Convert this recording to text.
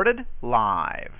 Recorded live.